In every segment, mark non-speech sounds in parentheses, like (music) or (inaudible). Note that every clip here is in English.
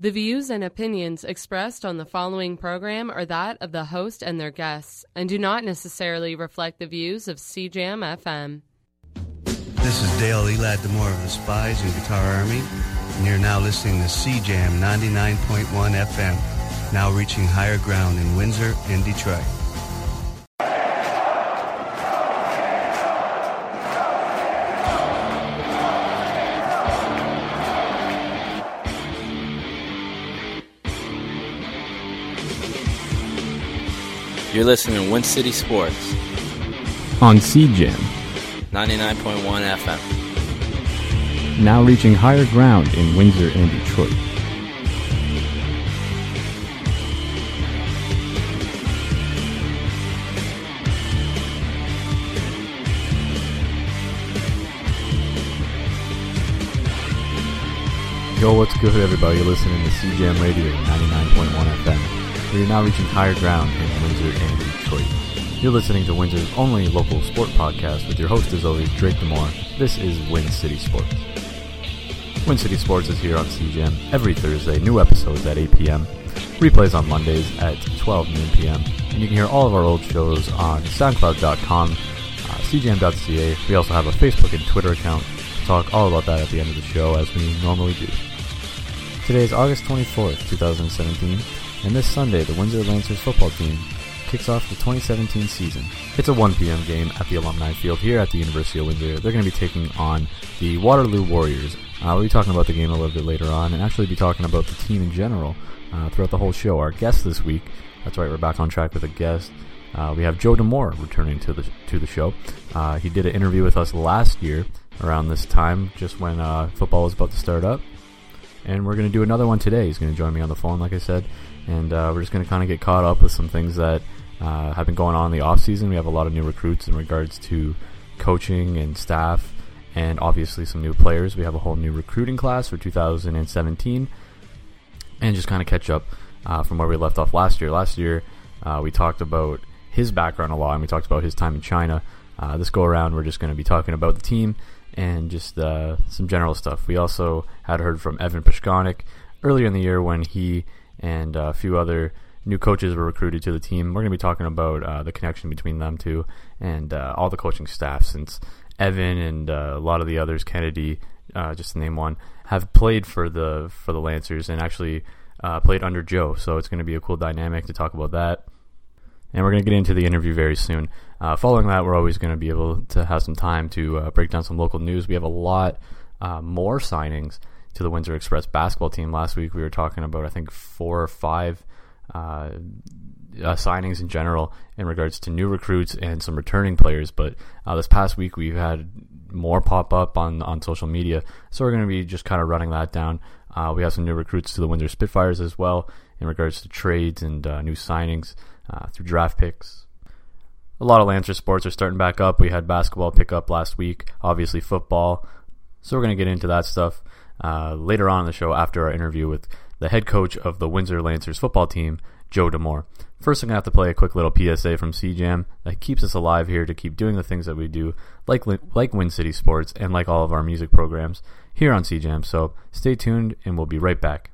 The views and opinions expressed on the following program are that of the host and their guests and do not necessarily reflect the views of CJAM FM. This is Dale Elad Demore of the Spies and Guitar Army, and you're now listening to CJAM 99.1 FM, now reaching higher ground in Windsor and Detroit. You're listening to Win City Sports on CJAM 99.1 FM. Now reaching higher ground in Windsor and Detroit. Yo, what's good, everybody? You're listening to CJAM Radio 99.1 FM. We are now reaching higher ground in Windsor and Detroit. You're listening to Windsor's only local sport podcast with your host, as always, Drake Demore. This is Win City Sports. Win City Sports is here on CJAM every Thursday, new episodes at 8 p.m., replays on Mondays at 12 noon p.m., and you can hear all of our old shows on SoundCloud.com, uh, CJAM.ca. We also have a Facebook and Twitter account. talk all about that at the end of the show, as we normally do. Today is August 24th, 2017, and this Sunday, the Windsor Lancers football team kicks off the 2017 season. It's a 1 p.m. game at the Alumni Field here at the University of Windsor. They're going to be taking on the Waterloo Warriors. Uh, we'll be talking about the game a little bit later on and actually be talking about the team in general uh, throughout the whole show. Our guest this week, that's right, we're back on track with a guest. Uh, we have Joe D'Amore returning to the to the show. Uh, he did an interview with us last year around this time, just when uh, football was about to start up. And we're going to do another one today. He's going to join me on the phone, like I said and uh, we're just going to kind of get caught up with some things that uh, have been going on in the off season. We have a lot of new recruits in regards to coaching and staff, and obviously some new players. We have a whole new recruiting class for 2017, and just kind of catch up uh, from where we left off last year. Last year, uh, we talked about his background a lot, and we talked about his time in China. Uh, this go around, we're just going to be talking about the team and just uh, some general stuff. We also had heard from Evan Pashkonik earlier in the year when he and uh, a few other new coaches were recruited to the team. We're going to be talking about uh, the connection between them two and uh, all the coaching staff since Evan and uh, a lot of the others, Kennedy, uh, just to name one, have played for the for the Lancers and actually uh, played under Joe. So it's going to be a cool dynamic to talk about that. And we're going to get into the interview very soon. following that, we're always going to be able to have some time to break down some local news. We have a lot more signings to the Windsor Express basketball team. Last week we were talking about I think four or five uh, uh, signings in general in regards to new recruits and some returning players. But uh, this past week we've had more pop up on on social media, so we're going to be just kind of running that down. Uh, we have some new recruits to the Windsor Spitfires as well in regards to trades and uh, new signings uh, through draft picks. A lot of Lancer sports are starting back up. We had basketball pick up last week, obviously football. So we're going to get into that stuff uh, later on in the show after our interview with the head coach of the Windsor Lancers football team, Joe D'Amore. First, I'm going to have to play a quick little PSA from CJAM that keeps us alive here to keep doing the things that we do, like, like Win City Sports and like all of our music programs here on CJAM. So stay tuned, and we'll be right back.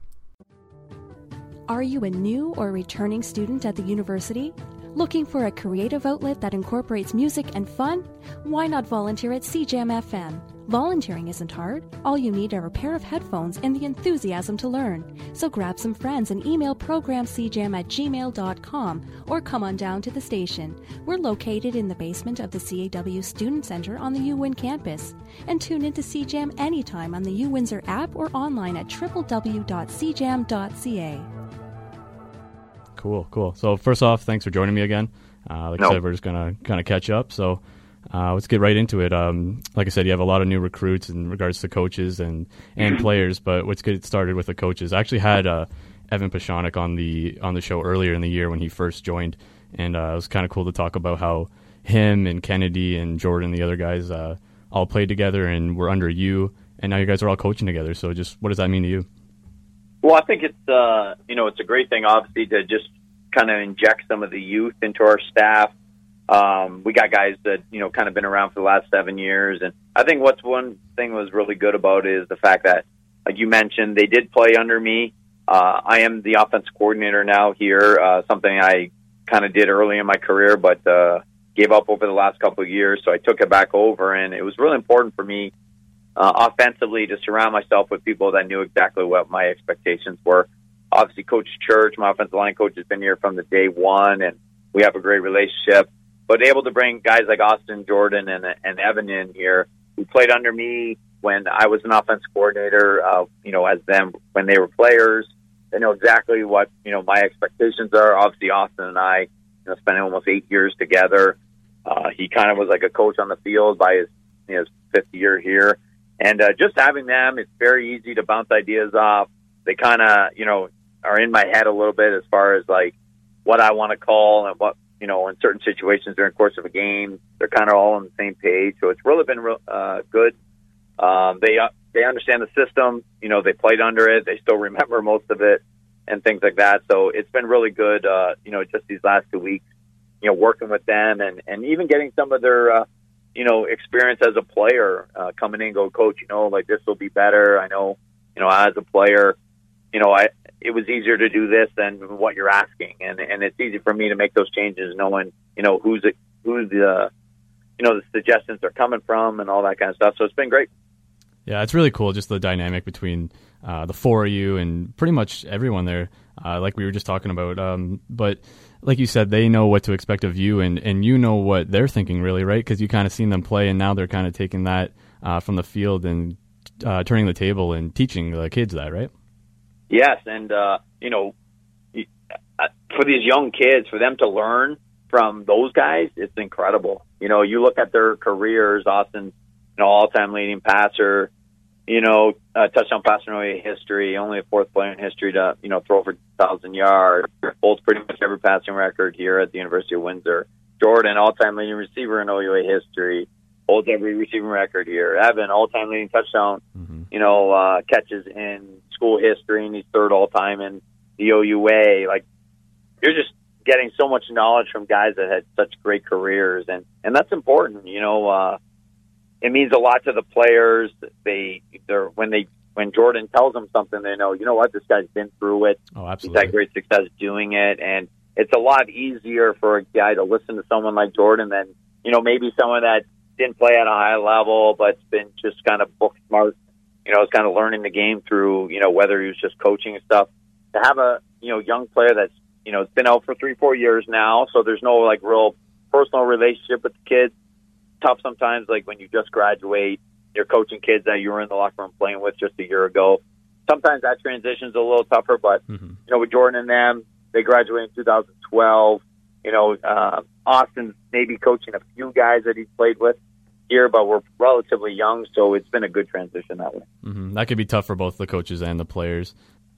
Are you a new or returning student at the university? Looking for a creative outlet that incorporates music and fun? Why not volunteer at CJAM FM? Volunteering isn't hard. All you need are a pair of headphones and the enthusiasm to learn. So grab some friends and email programcjam at gmail.com or come on down to the station. We're located in the basement of the CAW Student Center on the UWIN campus. And tune into CJAM anytime on the UWindsor app or online at www.cjam.ca. Cool, cool. So first off, thanks for joining me again. Uh, like nope. I said, we're just gonna kind of catch up. So uh, let's get right into it. Um, like I said, you have a lot of new recruits in regards to coaches and and (clears throat) players. But let's get started with the coaches. I actually had uh, Evan Pashonik on the on the show earlier in the year when he first joined, and uh, it was kind of cool to talk about how him and Kennedy and Jordan, the other guys, uh, all played together and were under you, and now you guys are all coaching together. So, just what does that mean to you? Well, I think it's uh, you know it's a great thing, obviously, to just kind of inject some of the youth into our staff um, we got guys that you know kind of been around for the last seven years, and I think what's one thing was really good about is the fact that, like you mentioned, they did play under me. uh, I am the offense coordinator now here. Uh, something I kind of did early in my career, but uh, gave up over the last couple of years. So I took it back over, and it was really important for me uh, offensively to surround myself with people that knew exactly what my expectations were. Obviously, Coach Church, my offensive line coach, has been here from the day one, and we have a great relationship. But able to bring guys like Austin Jordan and, and Evan in here, who played under me when I was an offense coordinator, uh, you know, as them when they were players. They know exactly what you know my expectations are. Obviously, Austin and I, you know, spending almost eight years together. Uh, he kind of was like a coach on the field by his his fifth year here, and uh, just having them, it's very easy to bounce ideas off. They kind of, you know, are in my head a little bit as far as like what I want to call and what you know in certain situations during the course of a game. They're kind of all on the same page, so it's really been uh, good. Um, they uh, they understand the system. You know, they played under it. They still (laughs) remember most of it and things like that. So it's been really good. Uh, you know, just these last two weeks, you know, working with them and and even getting some of their uh, you know experience as a player uh, coming in go, coach. You know, like this will be better. I know. You know, as a player, you know, I it was easier to do this than what you're asking, and and it's easy for me to make those changes, knowing you know who's who's the you know the suggestions are coming from and all that kind of stuff. So it's been great. Yeah, it's really cool just the dynamic between uh, the four of you and pretty much everyone there, uh, like we were just talking about. Um, but like you said, they know what to expect of you, and, and you know what they're thinking, really, right? Because you kind of seen them play, and now they're kind of taking that uh, from the field and uh, turning the table and teaching the kids that, right? Yes, and uh, you know, uh, for these young kids, for them to learn from those guys, it's incredible. You know, you look at their careers, Austin you know, all-time leading passer, you know, uh, touchdown passer in history, only a fourth player in history to, you know, throw for 1,000 yards, holds pretty much every passing record here at the University of Windsor. Jordan, all-time leading receiver in OUA history, holds every receiving record here. Evan, all-time leading touchdown, mm-hmm. you know, uh, catches in school history, and he's third all-time in the OUA. Like, you're just getting so much knowledge from guys that had such great careers, and and that's important. You know, uh, it means a lot to the players. They they're when they when Jordan tells them something, they know you know what this guy's been through it. Oh, absolutely. He's had great success doing it, and it's a lot easier for a guy to listen to someone like Jordan than you know maybe someone that didn't play at a high level but's been just kind of book smart. You know, is kind of learning the game through you know whether he was just coaching and stuff. To have a you know young player that's you know it's been out for three four years now, so there's no like real personal relationship with the kids tough sometimes, like when you just graduate, you're coaching kids that you were in the locker room playing with just a year ago. Sometimes that transition's a little tougher, but mm-hmm. you know, with Jordan and them, they graduated in 2012. You know, uh, Austin's maybe coaching a few guys that he's played with here, but we're relatively young, so it's been a good transition that way. Mm-hmm. That could be tough for both the coaches and the players.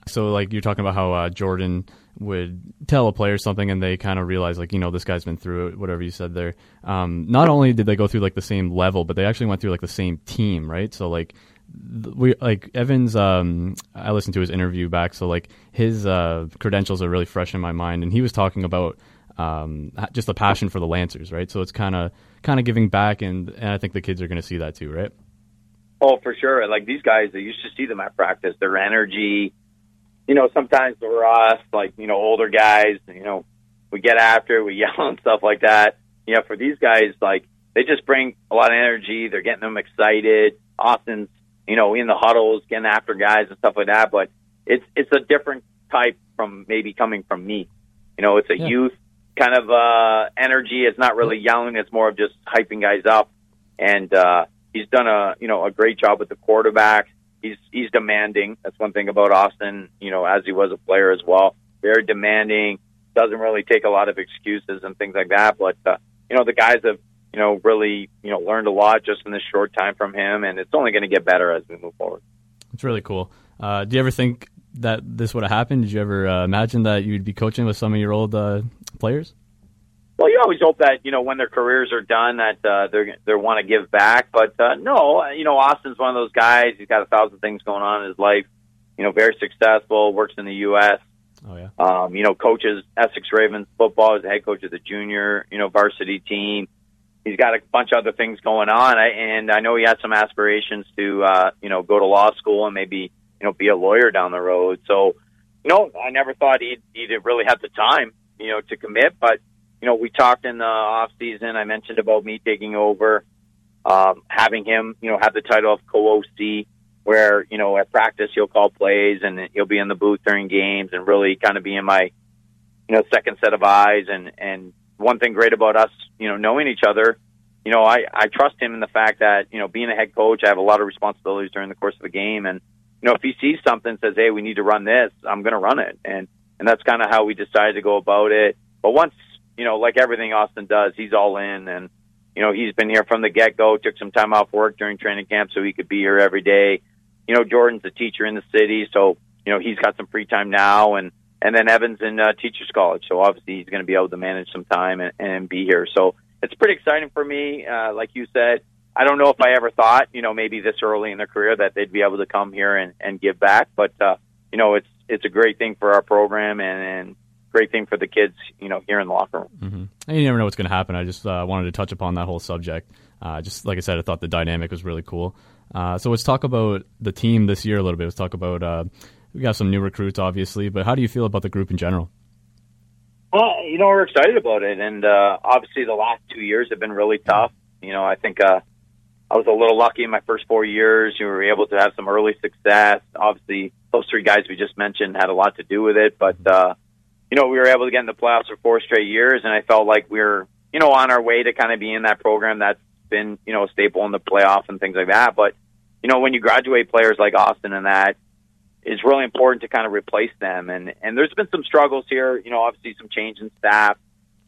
So, like you're talking about how uh, Jordan would tell a player something and they kind of realize like you know this guy's been through it whatever you said there um, not only did they go through like the same level but they actually went through like the same team right so like we like Evans um, I listened to his interview back so like his uh, credentials are really fresh in my mind and he was talking about um, just the passion for the Lancers right so it's kind of kind of giving back and and I think the kids are going to see that too right Oh, for sure. Like these guys, they used to see them at practice. Their energy, you know, sometimes for us, like, you know, older guys, you know, we get after, we (laughs) yell and stuff like that. You know, for these guys, like, they just bring a lot of energy. They're getting them excited. Austin's, you know, in the huddles, getting after guys and stuff like that. But it's, it's a different type from maybe coming from me. You know, it's a yeah. youth kind of, uh, energy. It's not really yelling. It's more of just hyping guys up. And, uh, he's done a, you know, a great job with the quarterback he's he's demanding. That's one thing about Austin, you know, as he was a player as well. Very demanding. Doesn't really take a lot of excuses and things like that. But uh, you know, the guys have you know really you know learned a lot just in this short time from him, and it's only going to get better as we move forward. It's really cool. Uh, do you ever think that this would have happened? Did you ever uh, imagine that you'd be coaching with some of your old uh, players? Well, you always hope that you know when their careers are done that uh, they're they want to give back. But uh, no, you know Austin's one of those guys. He's got a thousand things going on in his life. You know, very successful. Works in the U.S. Oh yeah. Um, you know, coaches Essex Ravens football. He's the head coach of the junior you know varsity team. He's got a bunch of other things going on, I, and I know he had some aspirations to uh, you know go to law school and maybe you know be a lawyer down the road. So you know, I never thought he'd, he'd really have the time, you know, to commit. But you know, we talked in the off season. I mentioned about me taking over, um, having him, you know, have the title of co-OC, where you know at practice he'll call plays and he'll be in the booth during games and really kind of be in my, you know, second set of eyes. And and one thing great about us, you know, knowing each other, you know, I I trust him in the fact that you know being a head coach, I have a lot of responsibilities during the course of the game and you know, if he sees something, says, "Hey, we need to run this," I'm going to run it, and and that's kind of how we decided to go about it. But once, you know, like everything Austin does, he's all in, and you know, he's been here from the get go. Took some time off work during training camp so he could be here every day. You know, Jordan's a teacher in the city, so you know he's got some free time now, and and then Evan's in uh, teachers college, so obviously he's going to be able to manage some time and, and be here. So it's pretty exciting for me. Uh, like you said, I don't know if I ever thought, you know, maybe this early in their career that they'd be able to come here and, and give back. But, uh, you know, it's, it's a great thing for our program and, and great thing for the kids, you know, here in the locker room. Mm-hmm. And you never know what's going to happen. I just uh, wanted to touch upon that whole subject. Uh, just like I said, I thought the dynamic was really cool. Uh, so let's talk about the team this year a little bit. Let's talk about, uh, we got some new recruits, obviously, but how do you feel about the group in general? Well, you know, we're excited about it. And, uh, obviously the last two years have been really tough. You know, I think, uh, I was a little lucky in my first four years. You were able to have some early success. Obviously, those three guys we just mentioned had a lot to do with it, but uh, you know we were able to get in the playoffs for four straight years, and I felt like we were you know on our way to kind of be in that program that's been you know a staple in the playoff and things like that. But you know when you graduate players like Austin and that, it's really important to kind of replace them. And and there's been some struggles here. You know, obviously some change in staff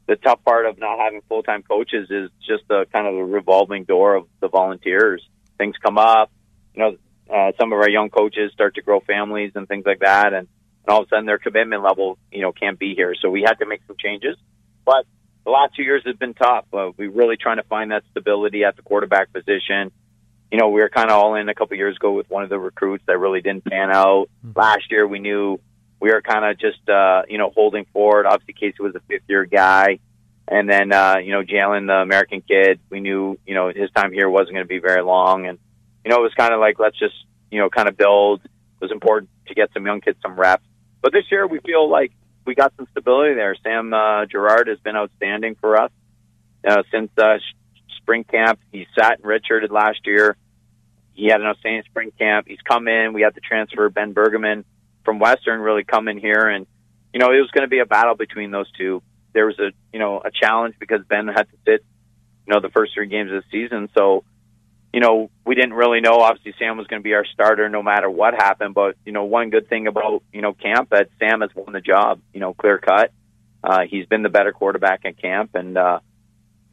the tough part of not having full time coaches is just the kind of revolving door of the volunteers. Things come up, you know. Uh, some of our young coaches start to grow families and things like that, and, and all of a sudden their commitment level, you know, can't be here. So we had to make some changes. But the last two years have been tough. Uh, we're really trying to find that stability at the quarterback position. You know, we were kind of all in a couple years ago with one of the recruits that really didn't pan out. Mm-hmm. Last year, we knew we were kind of just uh, you know holding forward. Obviously, Casey was a fifth year guy, and then uh, you know Jalen, the American kid, we knew you know his time here wasn't going to be very long, and you know it was kind of like let's just you know kind of build. It was important to get some young kids some reps, but this year we feel like we got some stability there. Sam uh, Gerard has been outstanding for us uh, since uh, spring camp. He sat and redshirted last year. He had an outstanding spring camp. He's come in. We had the transfer Ben Bergman from Western really come in here, and you know it was going to be a battle between those two. There was a you know a challenge because Ben had to sit you know the first three games of the season, so you know we didn't really know. Obviously, Sam was going to be our starter no matter what happened. But you know one good thing about you know camp that Sam has won the job. You know clear cut. Uh, he's been the better quarterback at camp, and uh,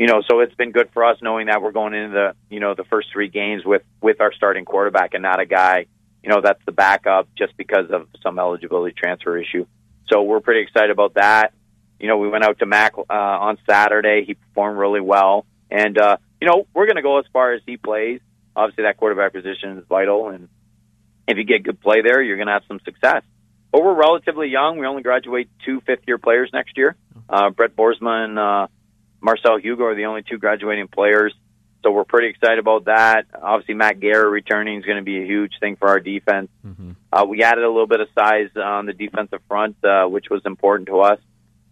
you know, so it's been good for us knowing that we're going into the, you know, the first three games with with our starting quarterback and not a guy you know, that's the backup just because of some eligibility transfer issue. So we're pretty excited about that. You know, we went out to Mac uh, on Saturday. He performed really well, and uh, you know, we're going to go as far as he plays. Obviously, that quarterback position is vital, and if you get good play there, you're going to have some success. But we're relatively young. We only graduate two fifth-year players next year. Uh, Brett Boersma and uh, Marcel Hugo are the only two graduating players. So we're pretty excited about that. Obviously, Matt Guerra returning is going to be a huge thing for our defense. Mm-hmm. Uh, we added a little bit of size on the defensive front, uh, which was important to us.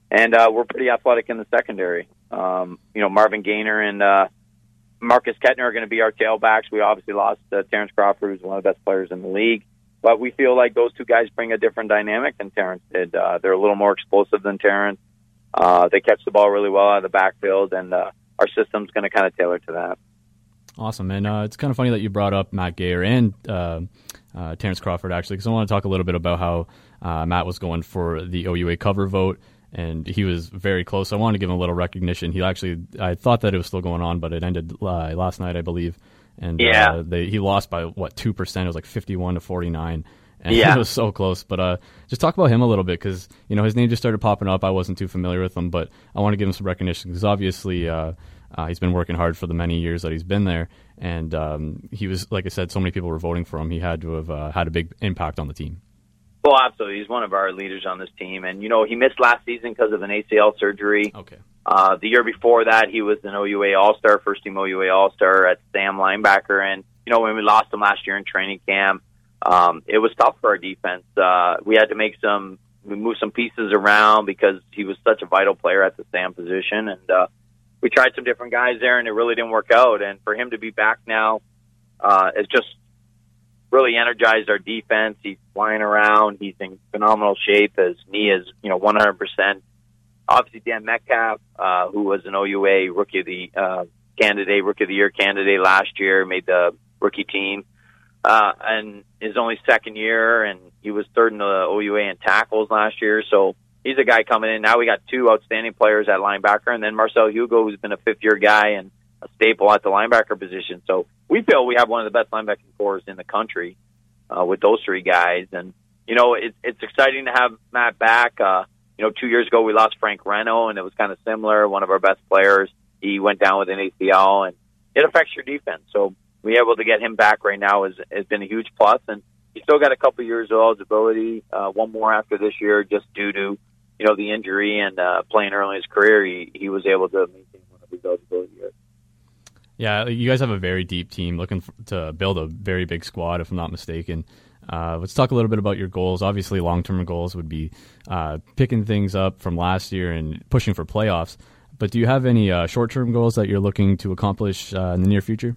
And uh, we're pretty athletic in the secondary. Um, you know, Marvin Gaynor and uh, Marcus Kettner are going to be our tailbacks. We obviously lost uh, Terrence Crawford, who's one of the best players in the league. But we feel like those two guys bring a different dynamic than Terrence did. Uh, they're a little more explosive than Terrence. Uh, they catch the ball really well out of the backfield, and uh, our system's going to kind of tailor to that. Awesome, and uh, it's kind of funny that you brought up Matt Gayer and uh, uh, Terrence Crawford actually, because I want to talk a little bit about how uh, Matt was going for the OUA cover vote, and he was very close. I wanted to give him a little recognition. He actually, I thought that it was still going on, but it ended uh, last night, I believe, and yeah. Uh, they, he lost by what two percent? It was like fifty-one to forty-nine. And (laughs) yeah. it was so close. But uh, just talk about him a little bit because you know his name just started popping up. I wasn't too familiar with him, but I want to give him some recognition because obviously uh, uh, he's been working hard for the many years that he's been there, and um, he was, like I said, so many people were voting for him. He had to have uh, had a big impact on the team. Well, absolutely, he's one of our leaders on this team, and you know he missed last season because of an ACL surgery. Okay. Uh, the year before that, he was an OUA All Star, first team OUA All Star at Sam linebacker, and you know when we lost him last year in training camp, um, it was tough for our defense. Uh, we had to make some we moved some pieces around because he was such a vital player at the Sam position, and uh, we tried some different guys there, and it really didn't work out. And for him to be back now, uh, it's just really energized our defense. He's flying around. He's in phenomenal shape. His knee is, you know, 100%. Obviously, Dan Metcalf, uh, who was an OUA rookie of the uh, candidate, rookie of the year candidate last year, made the rookie team, uh, and his only second year, and he was third in the OUA in tackles last year. So he's a guy coming in. Now we got two outstanding players at linebacker, and then Marcel Hugo, who's been a fifth year guy and a staple at the linebacker position. So we feel we have one of the best linebacking corps in the country uh, with those three guys. And you know, it, it's exciting to have Matt back. Uh, you know, two years ago we lost Frank Reno, and it was kind of similar. One of our best players, he went down with an ACL, and it affects your defense. So we able to get him back right now has has been a huge plus, and he's still got a couple years of eligibility, uh, one more after this year, just due to you know the injury and uh, playing early in his career. He he was able to maintain one of his eligibility years. Yeah, you guys have a very deep team, looking for, to build a very big squad, if I'm not mistaken. Uh, let's talk a little bit about your goals. Obviously, long term goals would be uh, picking things up from last year and pushing for playoffs. But do you have any uh, short term goals that you're looking to accomplish uh, in the near future?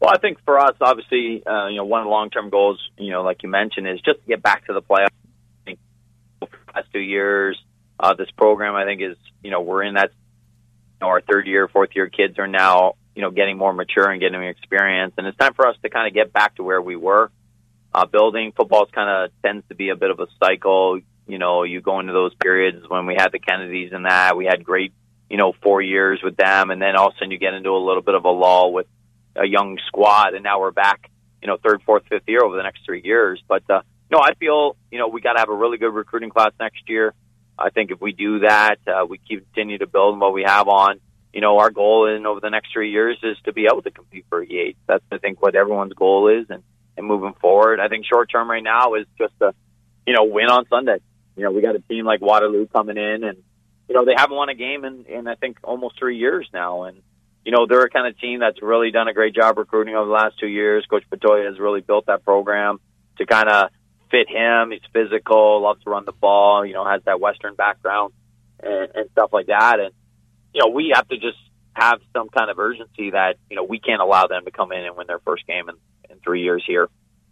Well, I think for us, obviously, uh, you know, one of the long term goals, you know, like you mentioned, is just to get back to the playoffs. I think for the past two years, uh, this program, I think, is you know, we're in that. You know, our third year, fourth year kids are now you know, getting more mature and getting experience. And it's time for us to kind of get back to where we were. Uh, building football kind of tends to be a bit of a cycle. You know, you go into those periods when we had the Kennedys and that we had great, you know, four years with them, and then all of a sudden you get into a little bit of a lull with a young squad, and now we're back, you know, third, fourth, fifth year over the next three years. But uh, no, I feel you know we got to have a really good recruiting class next year. I think if we do that, uh, we continue to build what we have on you know, our goal in over the next three years is to be able to compete for a Yates. That's I think what everyone's goal is, and and moving forward, I think short term right now is just to, you know, win on Sunday. You know, we got a team like Waterloo coming in, and you know they haven't won a game in in I think almost three years now, and you know they're a kind of team that's really done a great job recruiting over the last two years. Coach Bertoia has really built that program to kind of fit him. He's physical, loves to run the ball. You know, has that Western background and, and stuff like that, and you know, we have to just have some kind of urgency that, you know, we can't allow them to come in and win their first game in, in three years here.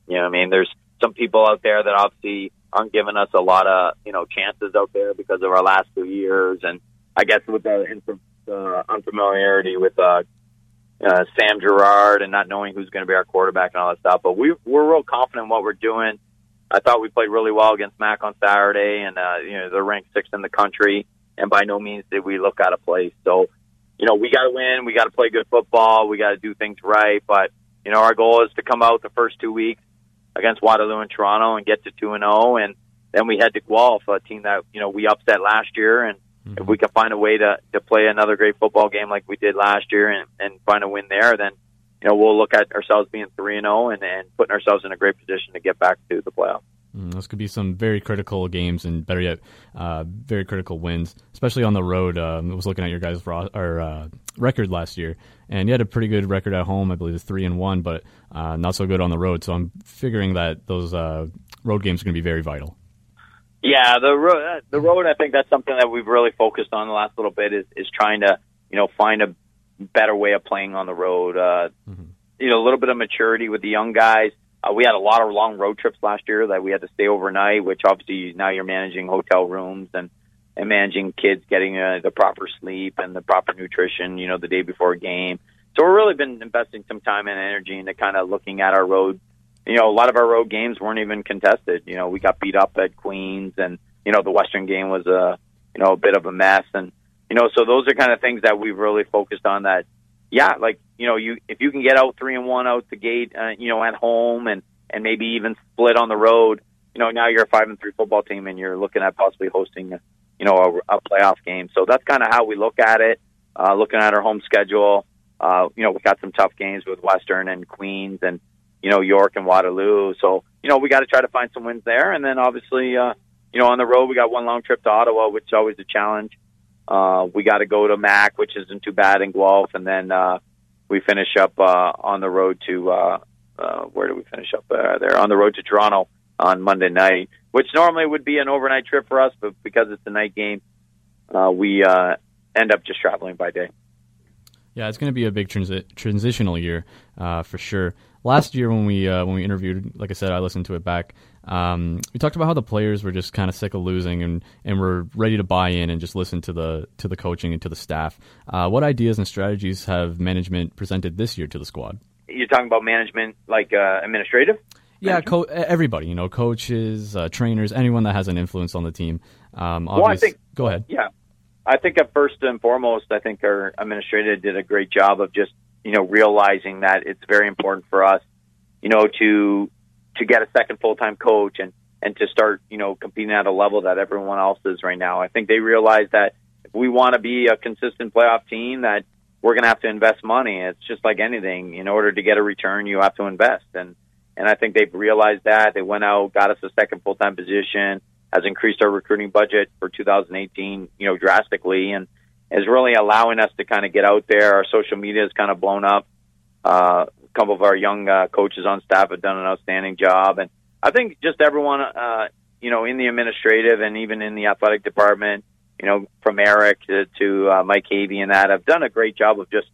You know I mean? There's some people out there that obviously aren't giving us a lot of, you know, chances out there because of our last two years. And I guess with the uh, unfamiliarity with, uh, uh, Sam Gerard and not knowing who's going to be our quarterback and all that stuff. But we, we're real confident in what we're doing. I thought we played really well against Mac on Saturday, and uh, you know they're ranked sixth in the country and by no means did we look out of place. So, you know, we got to win. We got to play good football. We got to do things right. But you know, our goal is to come out the first two weeks against Waterloo and Toronto and get to two and zero, oh, and then we head to Guelph, a team that you know we upset last year, and mm-hmm. if we can find a way to to play another great football game like we did last year and and find a win there, then you know we'll look at ourselves being three and zero oh and and putting ourselves in a great position to get back to the playoffs. Mm, those could be some very critical games, and better yet, uh, very critical wins, especially on the road. Um, I was looking at your guys' ro- or, uh, record last year, and you had a pretty good record at home. I believe it's three and one, but uh, not so good on the road. So I'm figuring that those uh, road games are going to be very vital. Yeah, the road, the road. I think that's something that we've really focused on the last little bit is is trying to you know find a better way of playing on the road. Uh, mm-hmm. You know, a little bit of maturity with the young guys uh, we had a lot of long road trips last year that we had to stay overnight, which obviously now you're managing hotel rooms and and managing kids getting uh, the proper sleep and the proper nutrition, you know, the day before a game. So we've really been investing some time and energy into kind of looking at our road. You know, a lot of our road games weren't even contested. You know, we got beat up at Queens, and you know the Western game was a you know a bit of a mess, and you know so those are kind of things that we've really focused on. That yeah, like you know, you if you can get out three and one out the gate, uh, you know, at home and and maybe even split on the road, you know, now you're a five and three football team and you're looking at possibly hosting, you know, a, a playoff game. So that's kind of how we look at it. Uh, looking at our home schedule, uh, you know, we got some tough games with Western and Queens and you know York and Waterloo. So you know, we got to try to find some wins there, and then obviously, uh, you know, on the road we got one long trip to Ottawa, which is always a challenge. Uh, we got to go to Mac, which isn't too bad in Guelph, and then uh, we finish up uh, on the road to uh, uh, where do we finish up uh, there on the road to Toronto on Monday night, which normally would be an overnight trip for us, but because it's a night game, uh, we uh, end up just traveling by day. Yeah, it's going to be a big transi- transitional year uh, for sure. Last year when we uh, when we interviewed, like I said, I listened to it back. Um, we talked about how the players were just kind of sick of losing and, and were ready to buy in and just listen to the to the coaching and to the staff. Uh, what ideas and strategies have management presented this year to the squad? You're talking about management, like uh, administrative. Yeah, co- everybody, you know, coaches, uh, trainers, anyone that has an influence on the team. Um, well, I think. Go ahead. Yeah, I think at first and foremost, I think our administrator did a great job of just you know realizing that it's very important for us, you know, to to get a second full time coach and and to start you know competing at a level that everyone else is right now. I think they realize that if we want to be a consistent playoff team, that we're going to have to invest money. It's just like anything. In order to get a return, you have to invest, and and I think they've realized that. They went out, got us a second full time position has increased our recruiting budget for 2018, you know, drastically, and is really allowing us to kind of get out there. Our social media has kind of blown up. Uh, a couple of our young uh, coaches on staff have done an outstanding job, and I think just everyone, uh, you know, in the administrative and even in the athletic department, you know, from Eric to, to uh, Mike Havey and that have done a great job of just,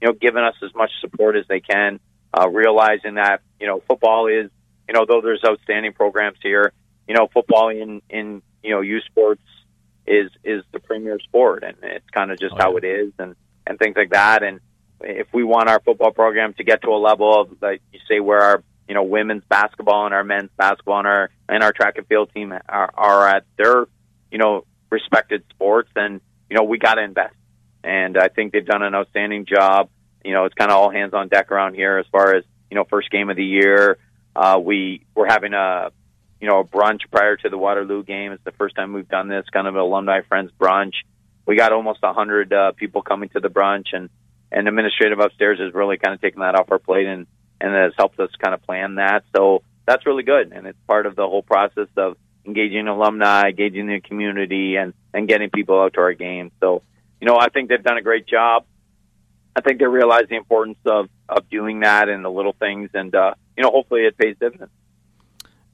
you know, giving us as much support as they can, uh, realizing that you know football is, you know, though there's outstanding programs here you know, football in in you know youth sports is is the premier sport, and it's kind of just oh, how it is, and and things like that. And if we want our football program to get to a level of like you say where our you know women's basketball and our men's basketball and our and our track and field team are, are at their you know respected sports, then you know we got to invest. And I think they've done an outstanding job. You know, it's kind of all hands on deck around here as far as you know first game of the year. Uh, we we're having a you know, a brunch prior to the Waterloo game. It's the first time we've done this kind of an alumni friends brunch. We got almost a hundred uh, people coming to the brunch, and and administrative upstairs has really kind of taken that off our plate and and has helped us kind of plan that. So that's really good, and it's part of the whole process of engaging alumni, engaging the community, and and getting people out to our games. So you know, I think they've done a great job. I think they realize the importance of of doing that and the little things, and uh, you know, hopefully it pays dividends.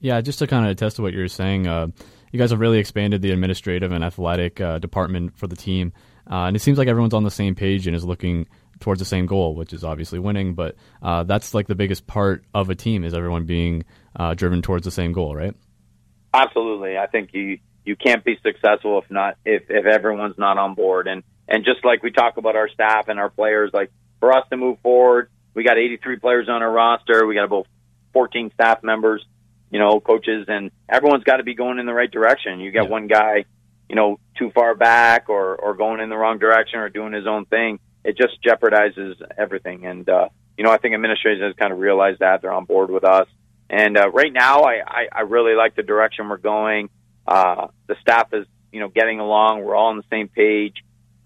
Yeah, just to kind of attest to what you're saying, uh, you guys have really expanded the administrative and athletic uh, department for the team, uh, and it seems like everyone's on the same page and is looking towards the same goal, which is obviously winning. But uh, that's like the biggest part of a team is everyone being uh, driven towards the same goal, right? Absolutely. I think you you can't be successful if not if if everyone's not on board. And and just like we talk about our staff and our players, like for us to move forward, we got 83 players on our roster. We got about 14 staff members you know, coaches and everyone's got to be going in the right direction. You get yeah. one guy, you know, too far back or, or going in the wrong direction or doing his own thing. It just jeopardizes everything. And, uh, you know, I think administration has kind of realized that they're on board with us. And, uh, right now I, I, I really like the direction we're going. Uh, the staff is, you know, getting along. We're all on the same page.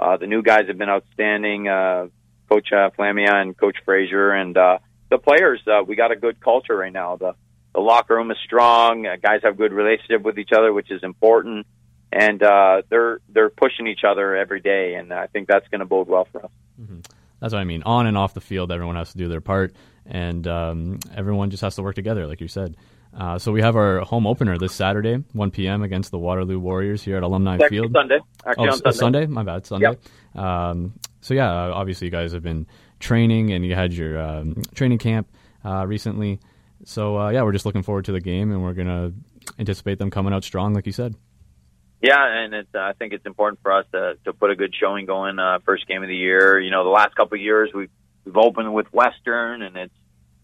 Uh, the new guys have been outstanding. Uh, Coach uh, Flamia and Coach Frazier and, uh, the players, uh, we got a good culture right now. The, the locker room is strong. Uh, guys have good relationship with each other, which is important, and uh, they're they're pushing each other every day, and I think that's going to bode well for us. Mm-hmm. That's what I mean. On and off the field, everyone has to do their part, and um, everyone just has to work together, like you said. Uh, so we have our home opener this Saturday, 1 p.m. against the Waterloo Warriors here at Alumni Actually Field. Sunday. Actually oh, on Sunday. Sunday. My bad. Sunday. Yep. Um, so yeah, obviously you guys have been training, and you had your um, training camp uh, recently. So uh, yeah, we're just looking forward to the game, and we're gonna anticipate them coming out strong, like you said. Yeah, and it's, uh, I think it's important for us to to put a good showing going uh, first game of the year. You know, the last couple of years we've we've opened with Western, and it's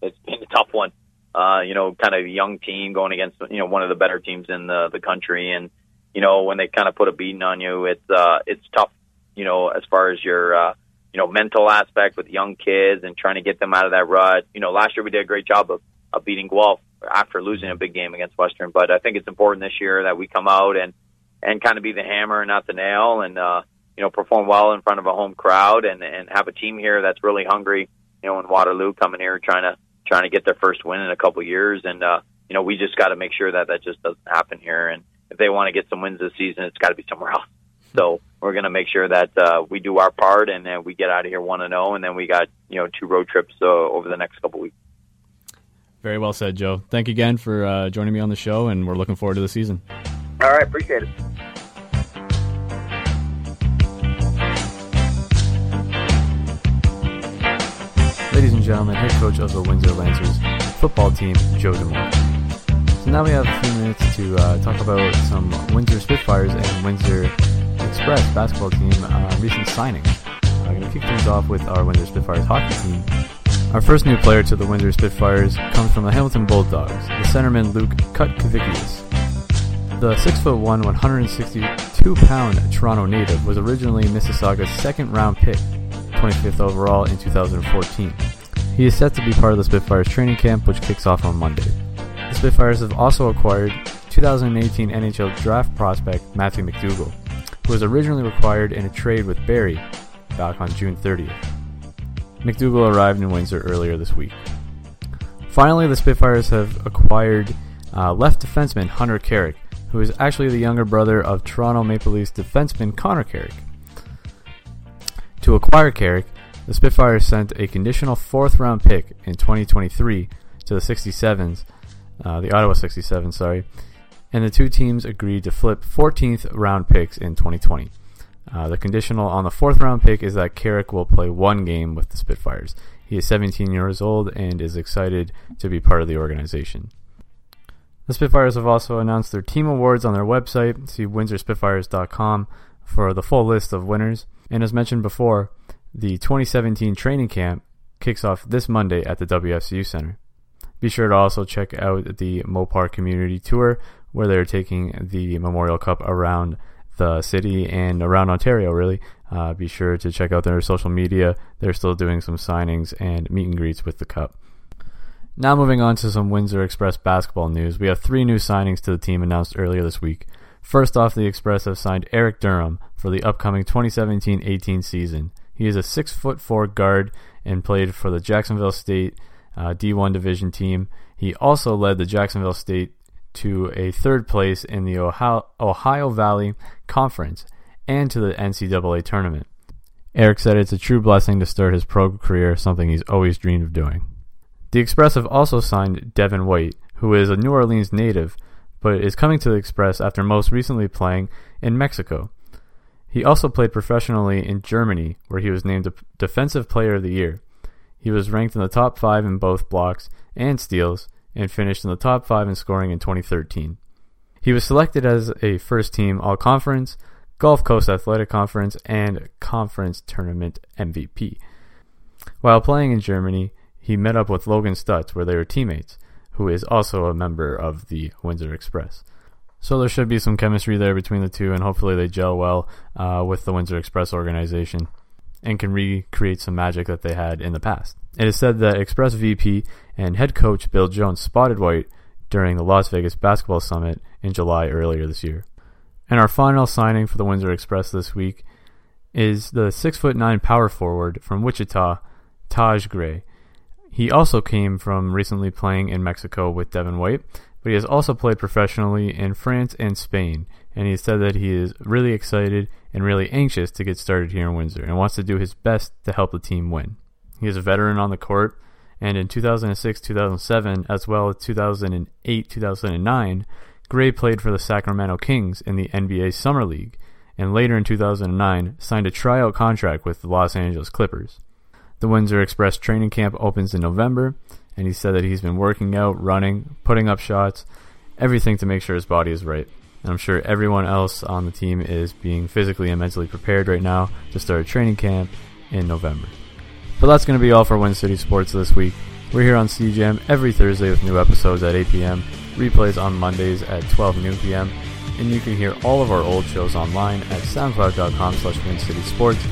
it's been a tough one. Uh, you know, kind of young team going against you know one of the better teams in the the country, and you know when they kind of put a beating on you, it's uh, it's tough. You know, as far as your uh, you know mental aspect with young kids and trying to get them out of that rut. You know, last year we did a great job of of beating Guelph after losing a big game against Western. But I think it's important this year that we come out and and kind of be the hammer and not the nail, and uh, you know perform well in front of a home crowd and and have a team here that's really hungry. You know, in Waterloo coming here trying to trying to get their first win in a couple years, and uh, you know we just got to make sure that that just doesn't happen here. And if they want to get some wins this season, it's got to be somewhere else. So we're going to make sure that uh, we do our part and then we get out of here one and zero, and then we got you know two road trips uh, over the next couple weeks. Very well said, Joe. Thank you again for uh, joining me on the show, and we're looking forward to the season. All right, appreciate it. Ladies and gentlemen, head coach of the Windsor Lancers football team, Joe D'Amore. So now we have a few minutes to uh, talk about some Windsor Spitfires and Windsor Express basketball team uh, recent signings. I'm going to kick things off with our Windsor Spitfires hockey team. Our first new player to the Windsor Spitfires comes from the Hamilton Bulldogs, the centerman Luke Kutkevicius. The 6'1", 162 pound Toronto native was originally Mississauga's second round pick, 25th overall in 2014. He is set to be part of the Spitfires training camp, which kicks off on Monday. The Spitfires have also acquired 2018 NHL draft prospect Matthew McDougall, who was originally required in a trade with Barrie back on June 30th. McDougall arrived in Windsor earlier this week. Finally, the Spitfires have acquired uh, left defenseman Hunter Carrick, who is actually the younger brother of Toronto Maple Leafs defenseman Connor Carrick. To acquire Carrick, the Spitfires sent a conditional fourth round pick in 2023 to the 67s, uh, the Ottawa 67, sorry, and the two teams agreed to flip 14th round picks in 2020. Uh, the conditional on the fourth round pick is that Carrick will play one game with the Spitfires. He is 17 years old and is excited to be part of the organization. The Spitfires have also announced their team awards on their website. See windsorspitfires.com for the full list of winners. And as mentioned before, the 2017 training camp kicks off this Monday at the WFCU Center. Be sure to also check out the Mopar Community Tour, where they're taking the Memorial Cup around the city and around Ontario, really. Uh, be sure to check out their social media. They're still doing some signings and meet and greets with the Cup. Now, moving on to some Windsor Express basketball news. We have three new signings to the team announced earlier this week. First off, the Express have signed Eric Durham for the upcoming 2017 18 season. He is a 6 foot 4 guard and played for the Jacksonville State uh, D1 division team. He also led the Jacksonville State to a third place in the Ohio, Ohio Valley Conference and to the NCAA tournament. Eric said it's a true blessing to start his pro career, something he's always dreamed of doing. The Express have also signed Devin White, who is a New Orleans native, but is coming to the Express after most recently playing in Mexico. He also played professionally in Germany, where he was named Defensive Player of the Year. He was ranked in the top five in both blocks and steals, and finished in the top five in scoring in 2013. He was selected as a first team All Conference, Gulf Coast Athletic Conference, and Conference Tournament MVP. While playing in Germany, he met up with Logan Stutz, where they were teammates, who is also a member of the Windsor Express. So there should be some chemistry there between the two, and hopefully they gel well uh, with the Windsor Express organization and can recreate some magic that they had in the past. It is said that Express VP and head coach Bill Jones spotted White during the Las Vegas Basketball Summit in July earlier this year. And our final signing for the Windsor Express this week is the 6'9 power forward from Wichita, Taj Gray. He also came from recently playing in Mexico with Devin White, but he has also played professionally in France and Spain, and he said that he is really excited and really anxious to get started here in Windsor and wants to do his best to help the team win. He is a veteran on the court, and in 2006 2007, as well as 2008 2009, Gray played for the Sacramento Kings in the NBA Summer League, and later in 2009 signed a tryout contract with the Los Angeles Clippers. The Windsor Express training camp opens in November, and he said that he's been working out, running, putting up shots, everything to make sure his body is right. And I'm sure everyone else on the team is being physically and mentally prepared right now to start a training camp in November. But that's going to be all for Win City Sports this week. We're here on CJAM every Thursday with new episodes at 8 p.m., replays on Mondays at 12 noon p.m., and you can hear all of our old shows online at soundcloud.com slash Sports,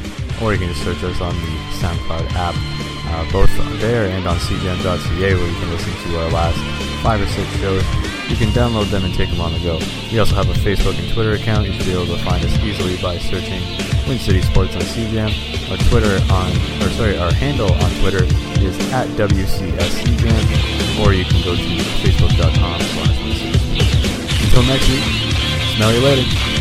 or you can just search us on the SoundCloud app, uh, both there and on cjam.ca where you can listen to our last five or six shows. You can download them and take them on the go. We also have a Facebook and Twitter account. You should be able to find us easily by searching Win City Sports on CJAM. Our Twitter on, or sorry, our handle on Twitter is at WCSCJAM, or you can go to facebook.com Until next week, smell you later.